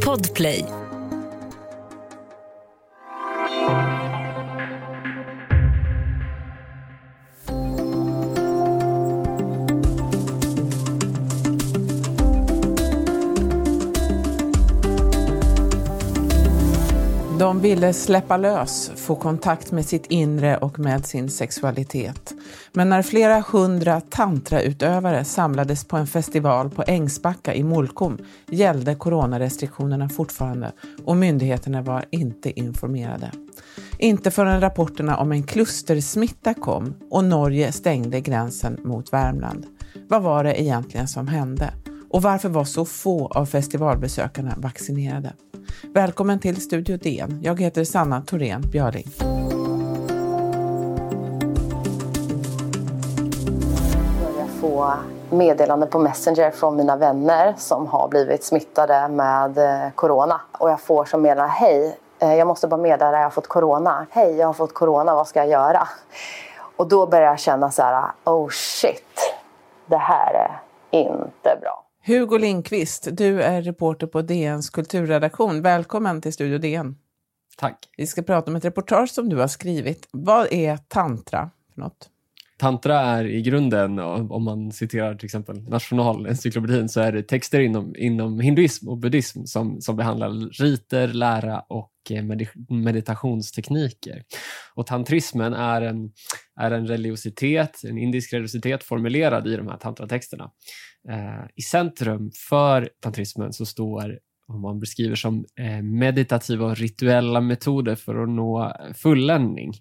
Podplay. De ville släppa lös, få kontakt med sitt inre och med sin sexualitet. Men när flera hundra tantrautövare samlades på en festival på Ängsbacka i Molkom gällde coronarestriktionerna fortfarande och myndigheterna var inte informerade. Inte förrän rapporterna om en klustersmitta kom och Norge stängde gränsen mot Värmland. Vad var det egentligen som hände? Och varför var så få av festivalbesökarna vaccinerade? Välkommen till Studio DN. Jag heter Sanna Thorén Björling. Jag få meddelande på Messenger från mina vänner som har blivit smittade med eh, corona. Och jag får som meddelande, hej, eh, jag måste bara meddela att jag har fått corona. Hej, jag har fått corona, vad ska jag göra? Och då börjar jag känna så här, oh shit, det här är inte bra. Hugo Lindqvist, du är reporter på DNs kulturredaktion. Välkommen till Studio DN. Tack. Vi ska prata om ett reportage som du har skrivit. Vad är tantra för något? Tantra är i grunden, om man citerar till exempel Nationalencyklopedin, så är det texter inom, inom hinduism och buddhism som, som behandlar riter, lära och eh, meditationstekniker. Och tantrismen är en, är en religiositet, en indisk religiositet formulerad i de här tantratexterna. Eh, I centrum för tantrismen så står vad man beskriver som eh, meditativa och rituella metoder för att nå fulländning.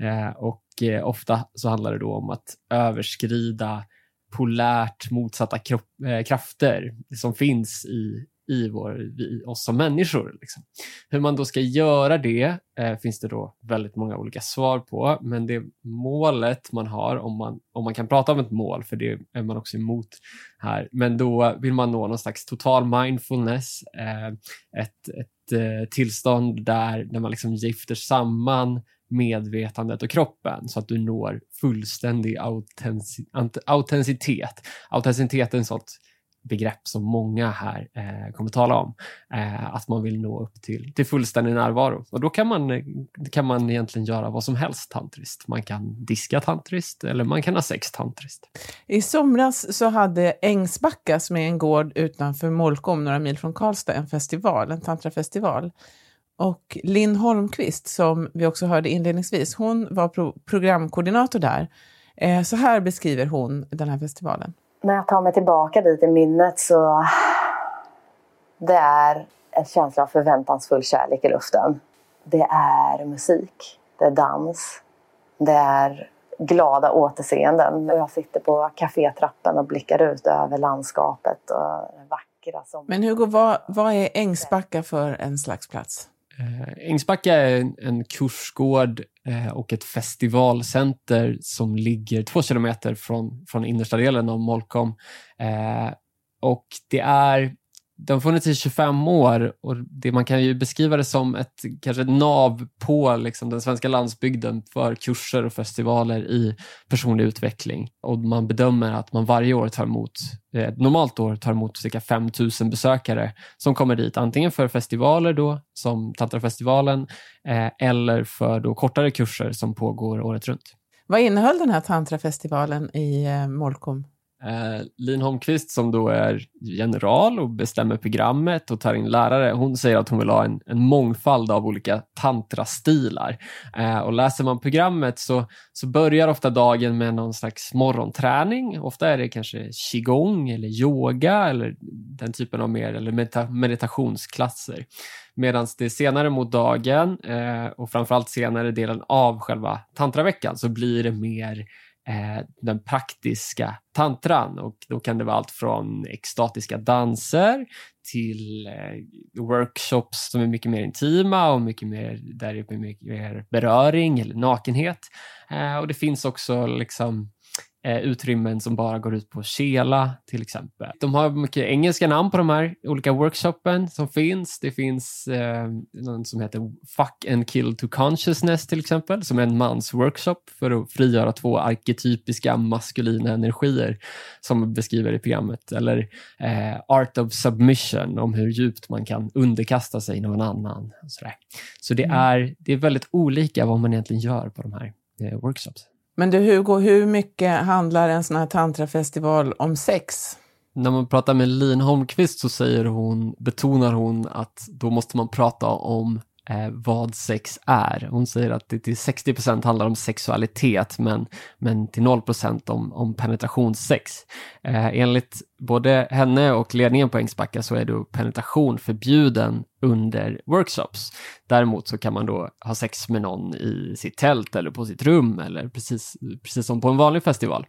Eh, och eh, ofta så handlar det då om att överskrida polärt motsatta kropp, eh, krafter som finns i, i, vår, i oss som människor. Liksom. Hur man då ska göra det eh, finns det då väldigt många olika svar på, men det målet man har, om man, om man kan prata om ett mål, för det är man också emot här, men då vill man nå någon slags total mindfulness, eh, ett, ett eh, tillstånd där, där man liksom gifter samman medvetandet och kroppen så att du når fullständig autenticitet. Autenticitet är en sånt begrepp som många här eh, kommer tala om. Eh, att man vill nå upp till, till fullständig närvaro. Och då kan man, kan man egentligen göra vad som helst tantriskt. Man kan diska tantriskt eller man kan ha sex tantriskt. I somras så hade Ängsbacka, som är en gård utanför Molkom, några mil från Karlstad, en festival, en tantrafestival. Och Linn Holmqvist, som vi också hörde inledningsvis, hon var pro programkoordinator där. Eh, så här beskriver hon den här festivalen när jag tar mig tillbaka dit i minnet så det är en känsla av förväntansfull kärlek i luften. Det är musik, det är dans, det är glada återseenden. Jag sitter på kafétrappen och blickar ut över landskapet och det vackra som... Men Hugo, vad, vad är Ängsbacka för en slags plats? Eh, Ängsbacka är en, en kursgård eh, och ett festivalcenter som ligger två kilometer från, från innersta delen av Molkom. Eh, och det är de har funnits i 25 år och det, man kan ju beskriva det som ett kanske ett nav på liksom, den svenska landsbygden för kurser och festivaler i personlig utveckling. Och man bedömer att man varje år tar emot, eh, ett normalt år tar emot cirka 5 000 besökare som kommer dit antingen för festivaler då, som Tantrafestivalen eh, eller för då kortare kurser som pågår året runt. Vad innehöll den här tantrafestivalen i eh, Molkom? Eh, Lin Holmqvist som då är general och bestämmer programmet och tar in lärare, hon säger att hon vill ha en, en mångfald av olika tantrastilar. Eh, och läser man programmet så, så börjar ofta dagen med någon slags morgonträning. Ofta är det kanske qigong eller yoga eller den typen av mer eller medita meditationsklasser. Medan det senare mot dagen eh, och framförallt senare delen av själva tantraveckan så blir det mer Eh, den praktiska tantran och då kan det vara allt från extatiska danser till eh, workshops som är mycket mer intima och mycket mer, där det är mycket mer beröring eller nakenhet. Eh, och det finns också liksom eh, utrymmen som bara går ut på Kela till exempel. De har mycket engelska namn på de här olika workshopen som finns. Det finns eh, någon som heter Fuck and Kill to Consciousness till exempel, som är en mans workshop för att frigöra två arketypiska maskulina energier som beskriver i programmet. Eller eh, Art of Submission, om hur djupt man kan underkasta sig någon annan. Så det, mm. är, det är väldigt olika vad man egentligen gör på de här eh, workshops. Men du Hugo, hur mycket handlar en sån här tantrafestival om sex? När man pratar med Lin Holmqvist så säger hon, betonar hon att då måste man prata om eh, vad sex är. Hon säger att det till 60% handlar om sexualitet men, men till 0 om, om penetrationssex. Eh, enligt både henne och ledningen på Ängsbacka så är då penetration förbjuden under workshops. Däremot så kan man då ha sex med någon i sitt tält eller på sitt rum eller precis, precis som på en vanlig festival.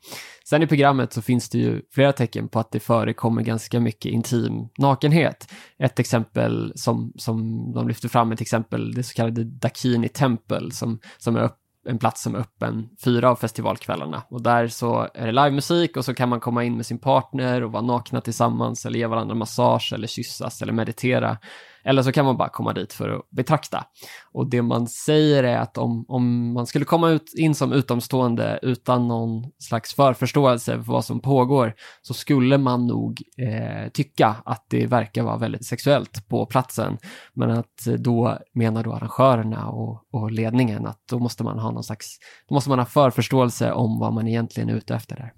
Sen i programmet så finns det ju flera tecken på att det förekommer ganska mycket intim nakenhet. Ett exempel som, som de lyfter fram, är till exempel, det så kallade Dakini Temple som, som är öppet en plats som är öppen fyra av festivalkvällarna. Och där så är det livemusik och så kan man komma in med sin partner och vara nakna tillsammans eller ge varandra massage eller kyssas eller meditera. Eller så kan man bara komma dit för att betrakta. Och det man säger är att om, om man skulle komma ut, in som utomstående utan någon slags förförståelse för vad som pågår så skulle man nog eh, tycka att det verkar vara väldigt sexuellt på platsen. Men att eh, då menar då arrangörerna och, och ledningen att då måste man ha någon slags, då måste man ha förförståelse om vad man egentligen är ute efter där.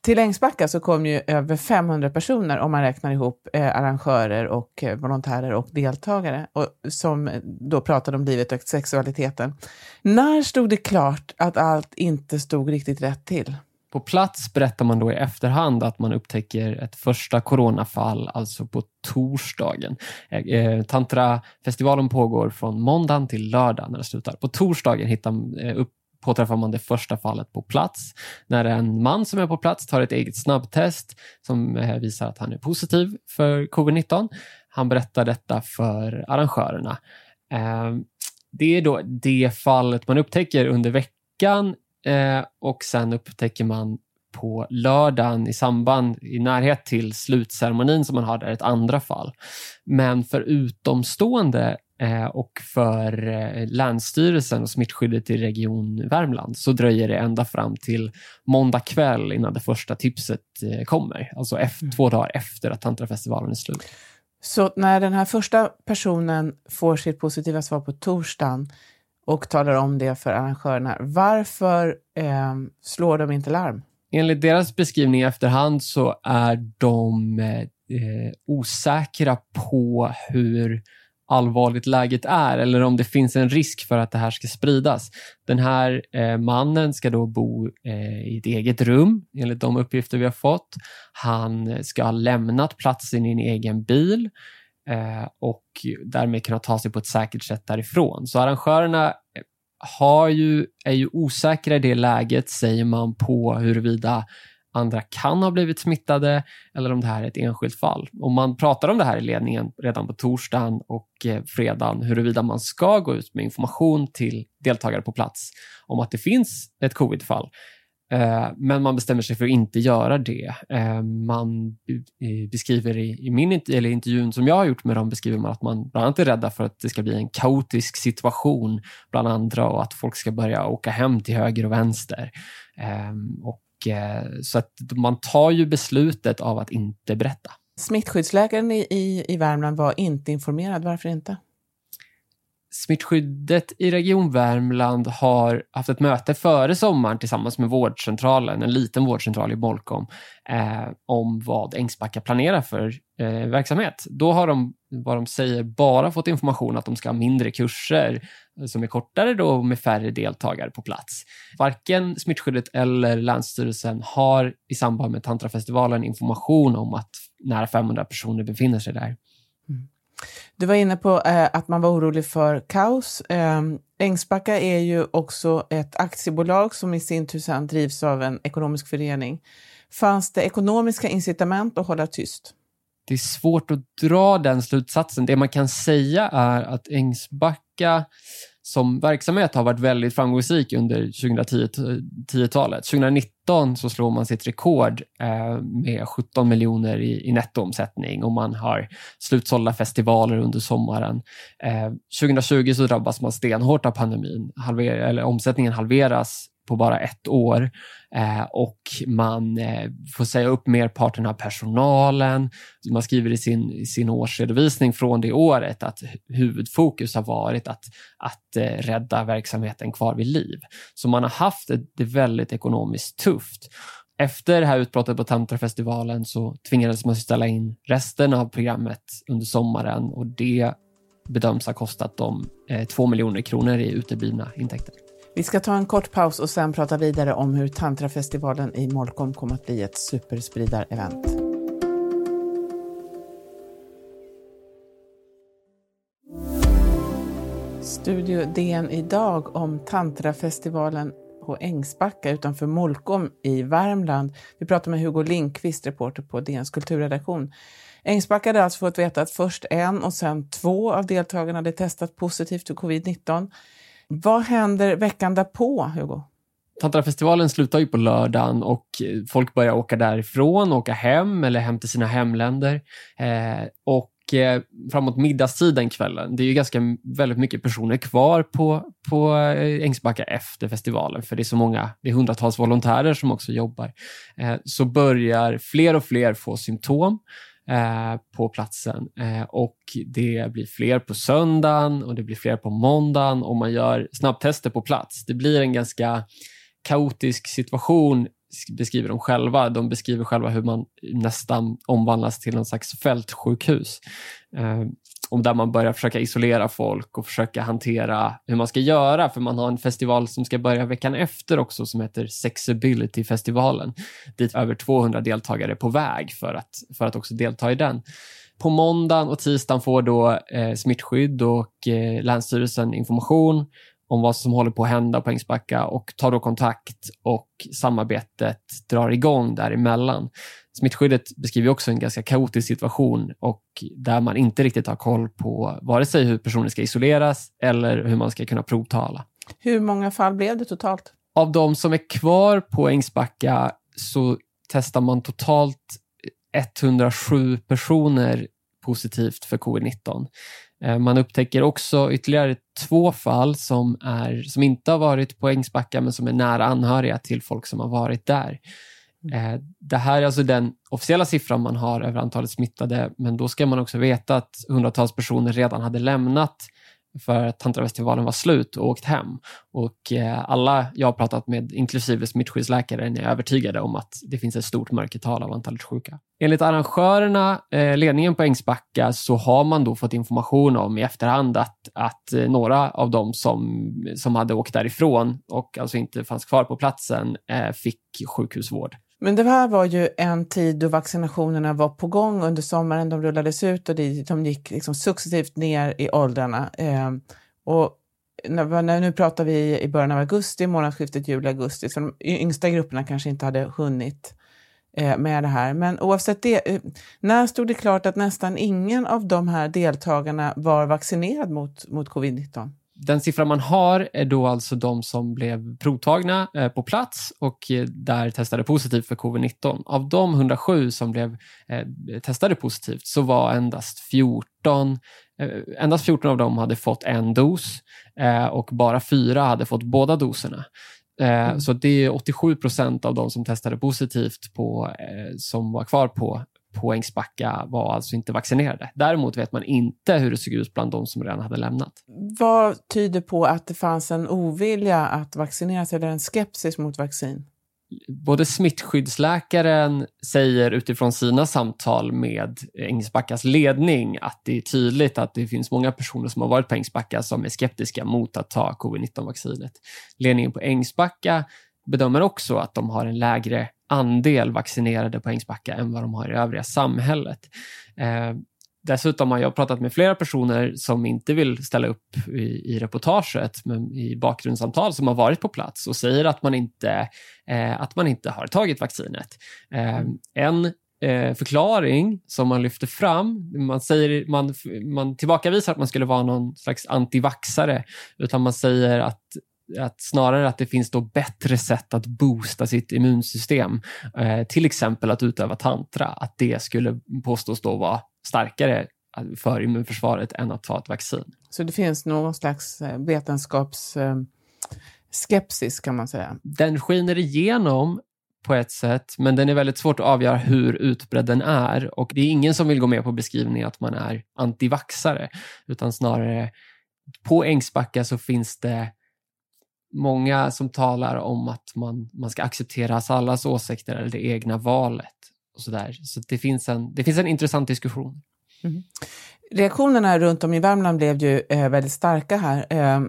Till Ängsbacka så kom ju över 500 personer om man räknar ihop eh, arrangörer och eh, volontärer och deltagare och, som då pratade om livet och sexualiteten. När stod det klart att allt inte stod riktigt rätt till? På plats berättar man då i efterhand att man upptäcker ett första coronafall, alltså på torsdagen. Eh, eh Tantrafestivalen pågår från måndagen till lördagen när det slutar. På torsdagen hittar, eh, upp, påträffar man det första fallet på plats. När en man som är på plats tar ett eget snabbtest som eh, visar att han är positiv för covid-19. Han berättar detta för arrangörerna. Ehm, det är då det fallet man upptäcker under veckan eh, och sen upptäcker man på lördagen i samband, i närhet till slutceremonin som man har där, ett andra fall. Men för utomstående och för eh, Länsstyrelsen och smittskyddet i Region Värmland så dröjer det ända fram till måndag kväll innan det första tipset eh, kommer. Alltså efter, två dagar efter att Tantrafestivalen är slut. Så när den här första personen får sitt positiva svar på torsdagen och talar om det för arrangörerna, varför eh, slår de inte larm? Enligt deras beskrivning i efterhand så är de eh, osäkra på hur allvarligt läget är eller om det finns en risk för att det här ska spridas. Den här eh, mannen ska då bo eh, i ett eget rum enligt de uppgifter vi har fått. Han ska ha lämnat platsen i en egen bil eh, och därmed kunna ta sig på ett säkert sätt därifrån. Så arrangörerna eh, har ju, är ju osäkra i det läget, säger man, på huruvida andra kan ha blivit smittade eller om det här är ett enskilt fall. Och man pratar om det här i ledningen redan på torsdagen och eh, fredagen huruvida man ska gå ut med information till deltagare på plats om att det finns ett covidfall. Eh, men man bestämmer sig för att inte göra det. Eh, man beskriver i, min eller intervjun som jag har gjort med dem beskriver man att man bland annat är rädda för att det ska bli en kaotisk situation bland andra och att folk ska börja åka hem till höger och vänster. Och så att man tar ju beslutet av att inte berätta. Smittskyddsläkaren i, i, i Värmland var inte informerad. Varför inte? Smittskyddet i Region Värmland har haft ett möte före sommaren tillsammans med vårdcentralen, en liten vårdcentral i Molkom, eh, om vad Ängsbacka planerar för eh, verksamhet. Då har de, vad de säger, bara fått information att de ska ha mindre kurser som är kortare då med färre deltagare på plats. Varken smittskyddet eller Länsstyrelsen har i samband med Tantrafestivalen information om att nära 500 personer befinner sig där. Mm. Du var inne på eh, att man var orolig för kaos. Eh, Ängsbacka är ju också ett aktiebolag som i sin tur drivs av en ekonomisk förening. Fanns det ekonomiska incitament att hålla tyst? Det är svårt att dra den slutsatsen. Det man kan säga är att Ängsbacka som verksamhet har varit väldigt framgångsrik under 2010-talet. 2019 så slår man sitt rekord eh, med 17 miljoner i, i nettoomsättning och man har slutsålda festivaler under sommaren. Eh, 2020 så drabbas man stenhårt av pandemin. Halver, eller omsättningen halveras på bara ett år eh, och man eh, får säga upp merparten av personalen. Man skriver i sin, i sin årsredovisning från det året att huvudfokus har varit att, att eh, rädda verksamheten kvar vid liv. Så man har haft det, det väldigt ekonomiskt tufft. Efter det här utbrottet på Tantrafestivalen så tvingades man ställa in resten av programmet under sommaren och det bedöms ha kostat dem eh, 2 miljoner kronor i uteblivna intäkter. Vi ska ta en kort paus och sen prata vidare om hur Tantrafestivalen i Molkom kommer att bli ett superspridarevent. Studio DN idag om Tantrafestivalen på Ängsbacka utanför Molkom i Värmland. Vi pratar med Hugo Linkvist, reporter på DNs kulturredaktion. Ängsbacka hade alltså fått veta att först en och sen två av deltagarna hade testat positivt för covid-19. Vad händer veckan därpå, Hugo? Tantrafestivalen slutar ju på lördagen och folk börjar åka därifrån, åka hem eller hem till sina hemländer. Eh, och eh, framåt middagstid den kvällen, det är ju ganska väldigt mycket personer kvar på, på eh, Ängsbacka efter festivalen, för det är så många, det är hundratals volontärer som också jobbar. Eh, så börjar fler och fler få symptom Eh, på platsen. Eh, och det blir fler på söndagen och det blir fler på måndagen och man gör snabbtester på plats. Det blir en ganska kaotisk situation beskriver de själva. De beskriver själva hur man nästan omvandlas till någon slags fältsjukhus. Eh, om och där man börjar försöka isolera folk och försöka hantera hur man ska göra. För man har en festival som ska börja veckan efter också som heter Sexability-festivalen. Dit över 200 deltagare är på väg för att, för att också delta i den. På måndagen och tisdagen får då eh, smittskydd och eh, Länsstyrelsen information om vad som håller på att hända på Ängsbacka och tar då kontakt och samarbetet drar igång däremellan. Smittskyddet beskriver också en ganska kaotisk situation och där man inte riktigt har koll på vare sig hur personer ska isoleras eller hur man ska kunna provtala. Hur många fall blev det totalt? Av de som är kvar på Ängsbacka så testar man totalt 107 personer positivt för covid-19. Eh, man upptäcker också ytterligare två fall som, är, som inte har varit på Ängsbacka men som är nära anhöriga till folk som har varit där. Mm. Eh, det här är alltså den officiella siffran man har över antalet smittade men då ska man också veta att hundratals personer redan hade lämnat för att tantravestivalen var slut och åkt hem. Och eh, alla jag har pratat med, inklusive smittskyddsläkaren, är övertygade om att det finns ett stort mörkertal av antalet sjuka. Enligt arrangörerna, eh, ledningen på Ängsbacka, så har man då fått information om i efterhand att, att några av dem som, som hade åkt därifrån och alltså inte fanns kvar på platsen fick sjukhusvård. Men det här var ju en tid då vaccinationerna var på gång under sommaren. De rullades ut och de gick liksom successivt ner i åldrarna. Eh, och när, nu pratar vi i början av augusti, månadsskiftet juli-augusti, så de yngsta grupperna kanske inte hade hunnit eh, med det här. Men oavsett det, eh, när stod det klart att nästan ingen av de här deltagarna var vaccinerad mot, mot covid-19? Den siffra man har är då alltså de som blev provtagna eh, på plats och eh, där testade positivt för covid-19. Av de 107 som blev eh, testade positivt så var endast 14 Endast 14 av dem hade fått en dos och bara fyra hade fått båda doserna. Mm. Så det är 87 procent av de som testade positivt på, som var kvar på på Ängsbacka var alltså inte vaccinerade. Däremot vet man inte hur det såg ut bland de som redan hade lämnat. Vad tyder på att det fanns en ovilja att vaccinera sig eller en skepsis mot vaccin? Både smittskyddsläkaren säger utifrån sina samtal med Ängsbackas ledning att det är tydligt att det finns många personer som har varit på Ängsbacka som är skeptiska mot att ta covid-19-vaccinet. Ledningen på Ängsbacka bedömer också att de har en lägre andel vaccinerade på Ängsbacka än vad de har i övriga samhället. Eh, dessutom har jag pratat med flera personer som inte vill ställa upp i, i reportaget, men i bakgrundssamtal som har varit på plats och säger att man inte, eh, att man inte har tagit vaccinet. Eh, en eh, förklaring som man lyfter fram. Man, säger, man, man tillbakavisar att man skulle vara någon slags antivaxare, utan man säger att att snarare att det finns då bättre sätt att boosta sitt immunsystem. Eh, till exempel att utöva tantra, att det skulle påstås då vara starkare för immunförsvaret än att ta ett vaccin. Så det finns någon slags eh, vetenskapsskepsis kan man säga? Den skiner igenom på ett sätt, men den är väldigt svårt att avgöra hur utbredd den är. Och det är ingen som vill gå med på beskrivningen att man är antivaxare, utan snarare på Ängsbacka så finns det många som talar om att man, man ska acceptera allas åsikter eller det egna valet. och Så, där. så det, finns en, det finns en intressant diskussion. Mm. Reaktionerna runt om i Värmland blev ju eh, väldigt starka här. Eh,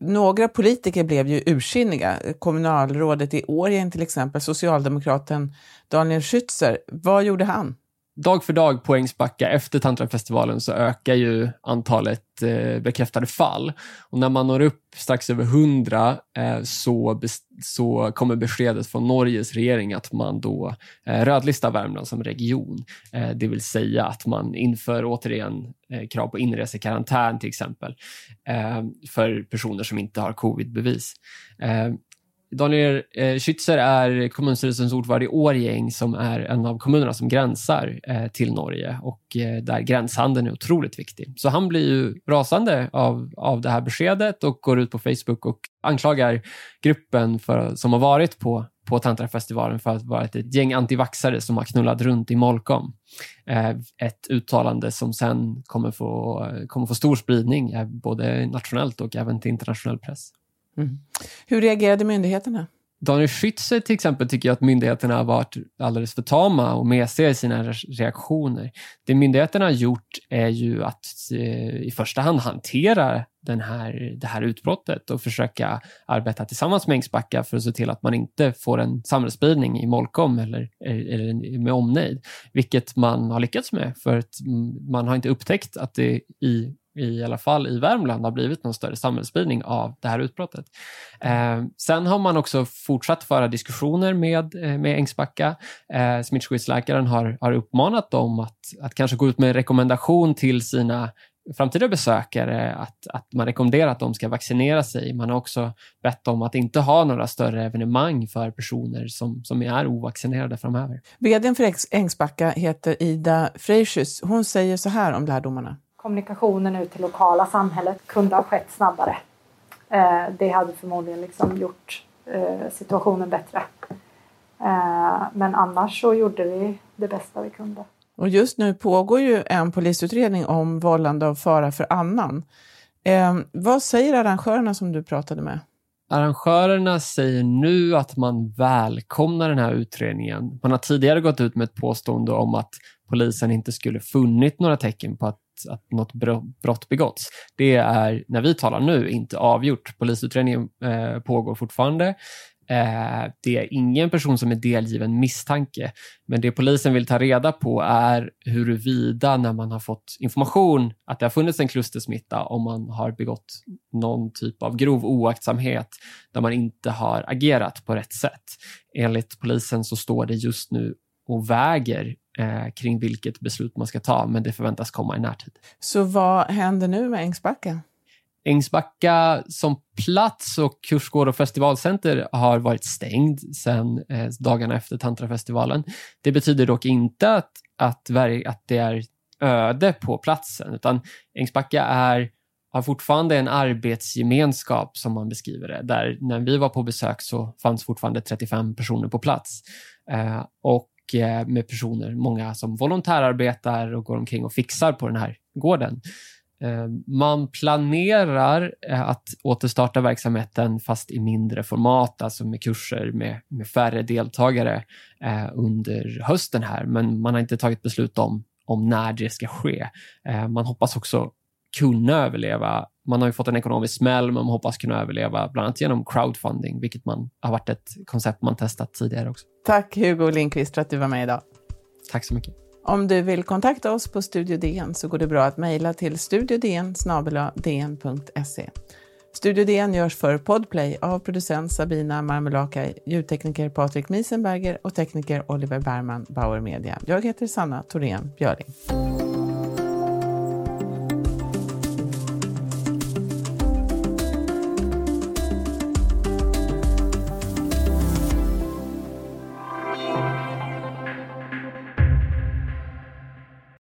några politiker blev ju ursinniga. Kommunalrådet i Årjäng till exempel, socialdemokraten Daniel Schützer. Vad gjorde han? Dag för dag på Ängsbacka efter tantrafestivalen så ökar ju antalet eh, bekräftade fall. Och när man når upp strax över 100 eh, så, så kommer beskedet från Norges regering att man då eh, rödlistar Värmland som region. Eh, det vill säga att man inför återigen eh, krav på inresekarantän till exempel eh, för personer som inte har covidbevis. Eh, Daniel eh, Schützer är kommunstyrelsens ordförande i Årjäng som är en av kommunerna som gränsar eh, till Norge och eh, där gränshandeln är otroligt viktig. Så han blir ju rasande av, av det här beskedet och går ut på Facebook och anklagar gruppen för, som har varit på, på Tantrafestivalen för att vara ett, ett gäng antivaxare som har knullat runt i Molkom. Eh, ett uttalande som sen kommer få, kommer få stor spridning eh, både nationellt och även till internationell press. Mm. Hur reagerade myndigheterna? Daniel Schützer till exempel tycker att myndigheterna har varit alldeles för tama och mesiga i sina reaktioner. Det myndigheterna har gjort är ju att eh, i första hand hantera den här, det här utbrottet och försöka arbeta tillsammans med Ängsbacka för att se till att man inte får en samhällsspridning i Molkom eller, eh, eller med omnejd. Vilket man har lyckats med för att mm, man har inte upptäckt att det i i alla fall i Värmland har blivit någon större samhällsspridning av det här utbrottet. Eh, sen har man också fortsatt föra diskussioner med, eh, med Ängsbacka. Eh, smittskyddsläkaren har, har uppmanat dem att, att kanske gå ut med en rekommendation till sina framtida besökare att, att man rekommenderar att de ska vaccinera sig. Man har också bett dem att inte ha några större evenemang för personer som, som är ovaccinerade framöver. Vdn för Ängsbacka heter Ida Freysius. Hon säger så här om lärdomarna kommunikationen ut till lokala samhället kunde ha skett snabbare. Eh, det hade förmodligen liksom gjort eh, situationen bättre. Eh, men annars så gjorde vi det bästa vi kunde. Och just nu pågår ju en polisutredning om vållande av fara för annan. Eh, vad säger arrangörerna som du pratade med? Arrangörerna säger nu att man välkomnar den här utredningen. Man har tidigare gått ut med ett påstående om att polisen inte skulle funnit några tecken på att att något brott begåtts. Det är, när vi talar nu, inte avgjort. Polisutredningen eh, pågår fortfarande. Eh, det är ingen person som är delgiven misstanke. Men det polisen vill ta reda på är huruvida när man har fått information att det har funnits en klustersmitta, om man har begått någon typ av grov oaktsamhet där man inte har agerat på rätt sätt. Enligt polisen så står det just nu och väger eh, kring vilket beslut man ska ta, men det förväntas komma i närtid. Så vad händer nu med Ängsbacka? Ängsbacka som plats och kursgård och festivalcenter har varit stängd sedan eh, dagarna efter Tantrafestivalen. Det betyder dock inte att, att, att det är öde på platsen, utan Ängsbacka är har fortfarande en arbetsgemenskap som man beskriver det. Där när vi var på besök så fanns fortfarande 35 personer på plats. Eh, och Eh, med personer, många som volontärarbetar och går omkring och fixar på den här gården. Eh, man planerar eh, att återstarta verksamheten fast i mindre format, alltså med kurser med, med färre deltagare under hösten här, men man har inte tagit beslut om, om när det ska ske. Man hoppas också kunna överleva. Man har ju fått en ekonomisk smäll, men man hoppas kunna överleva bland annat genom crowdfunding, vilket man, har varit ett koncept man testat tidigare också. Tack Hugo Lindqvist för att du var med idag. Tack så mycket. Om du vill kontakta oss på Studio DN så går det bra att mejla till studiodn dn.se. Studio DN görs för Podplay av producent Sabina Marmelakai, ljudtekniker Patrik Miesenberger och tekniker Oliver Bergman, Bauer Media. Jag heter Sanna Thorén Björling.